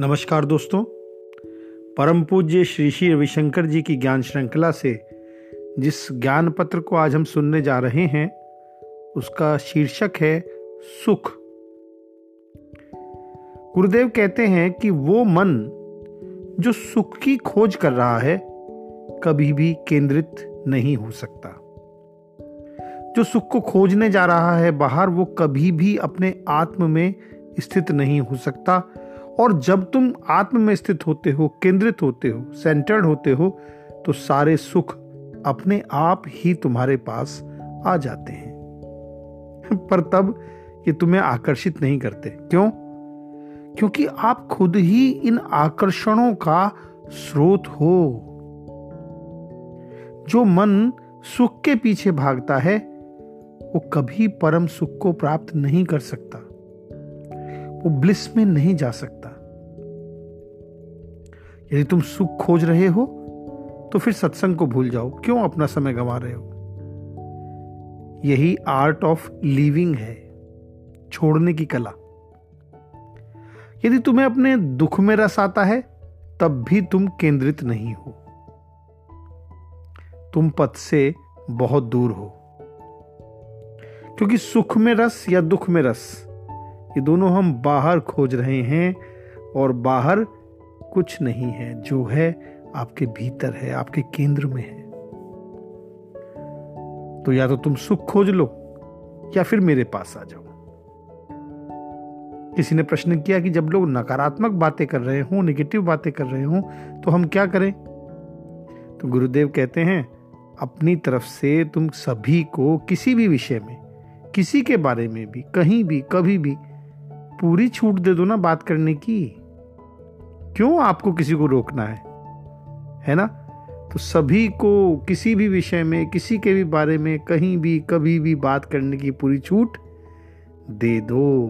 नमस्कार दोस्तों। परम पूज्य श्री श्री रविशंकर जी की ज्ञान श्रृंखला से जिस ज्ञान पत्र को आज हम सुनने जा रहे हैं, उसका शीर्षक है सुख। गुरुदेव कहते हैं कि वो मन जो सुख की खोज कर रहा है, कभी भी केंद्रित नहीं हो सकता। जो सुख को खोजने जा रहा है बाहर, वो कभी भी अपने आत्म में स्थित नहीं हो सकता। और जब तुम आत्म में स्थित होते हो, केंद्रित होते हो सेंटर्ड होते हो तो सारे सुख अपने आप ही तुम्हारे पास आ जाते हैं। पर तब ये तुम्हें आकर्षित नहीं करते। क्यों? क्योंकि आप खुद ही इन आकर्षणों का स्रोत हो। जो मन सुख के पीछे भागता है, वो कभी परम सुख को प्राप्त नहीं कर सकता। वो ब्लिस में नहीं जा सकता। यदि तुम सुख खोज रहे हो तो फिर सत्संग को भूल जाओ। क्यों अपना समय गंवा रहे हो? यही आर्ट ऑफ़ लिविंग है, छोड़ने की कला। यदि तुम्हें अपने दुख में रस आता है, तब भी तुम केंद्रित नहीं हो। तुम पथ से बहुत दूर हो। क्योंकि सुख में रस या दुख में रस ये दोनों हम बाहर खोज रहे हैं और बाहर कुछ नहीं है। जो है आपके भीतर है, आपके केंद्र में है। तो या तो तुम सुख खोज लो, या फिर मेरे पास आ जाओ। किसी ने प्रश्न किया कि जब लोग नकारात्मक बातें कर रहे हो नेगेटिव बातें कर रहे हो तो हम क्या करें? तो गुरुदेव कहते हैं, अपनी तरफ़ से तुम सभी को किसी भी विषय में, किसी के बारे में भी, कहीं भी, कभी भी पूरी छूट दे दो ना बात करने की। क्यों आपको किसी को रोकना है? है ना? तो सभी को किसी भी विषय में, किसी के भी बारे में कहीं भी, कभी भी बात करने की पूरी छूट दे दो।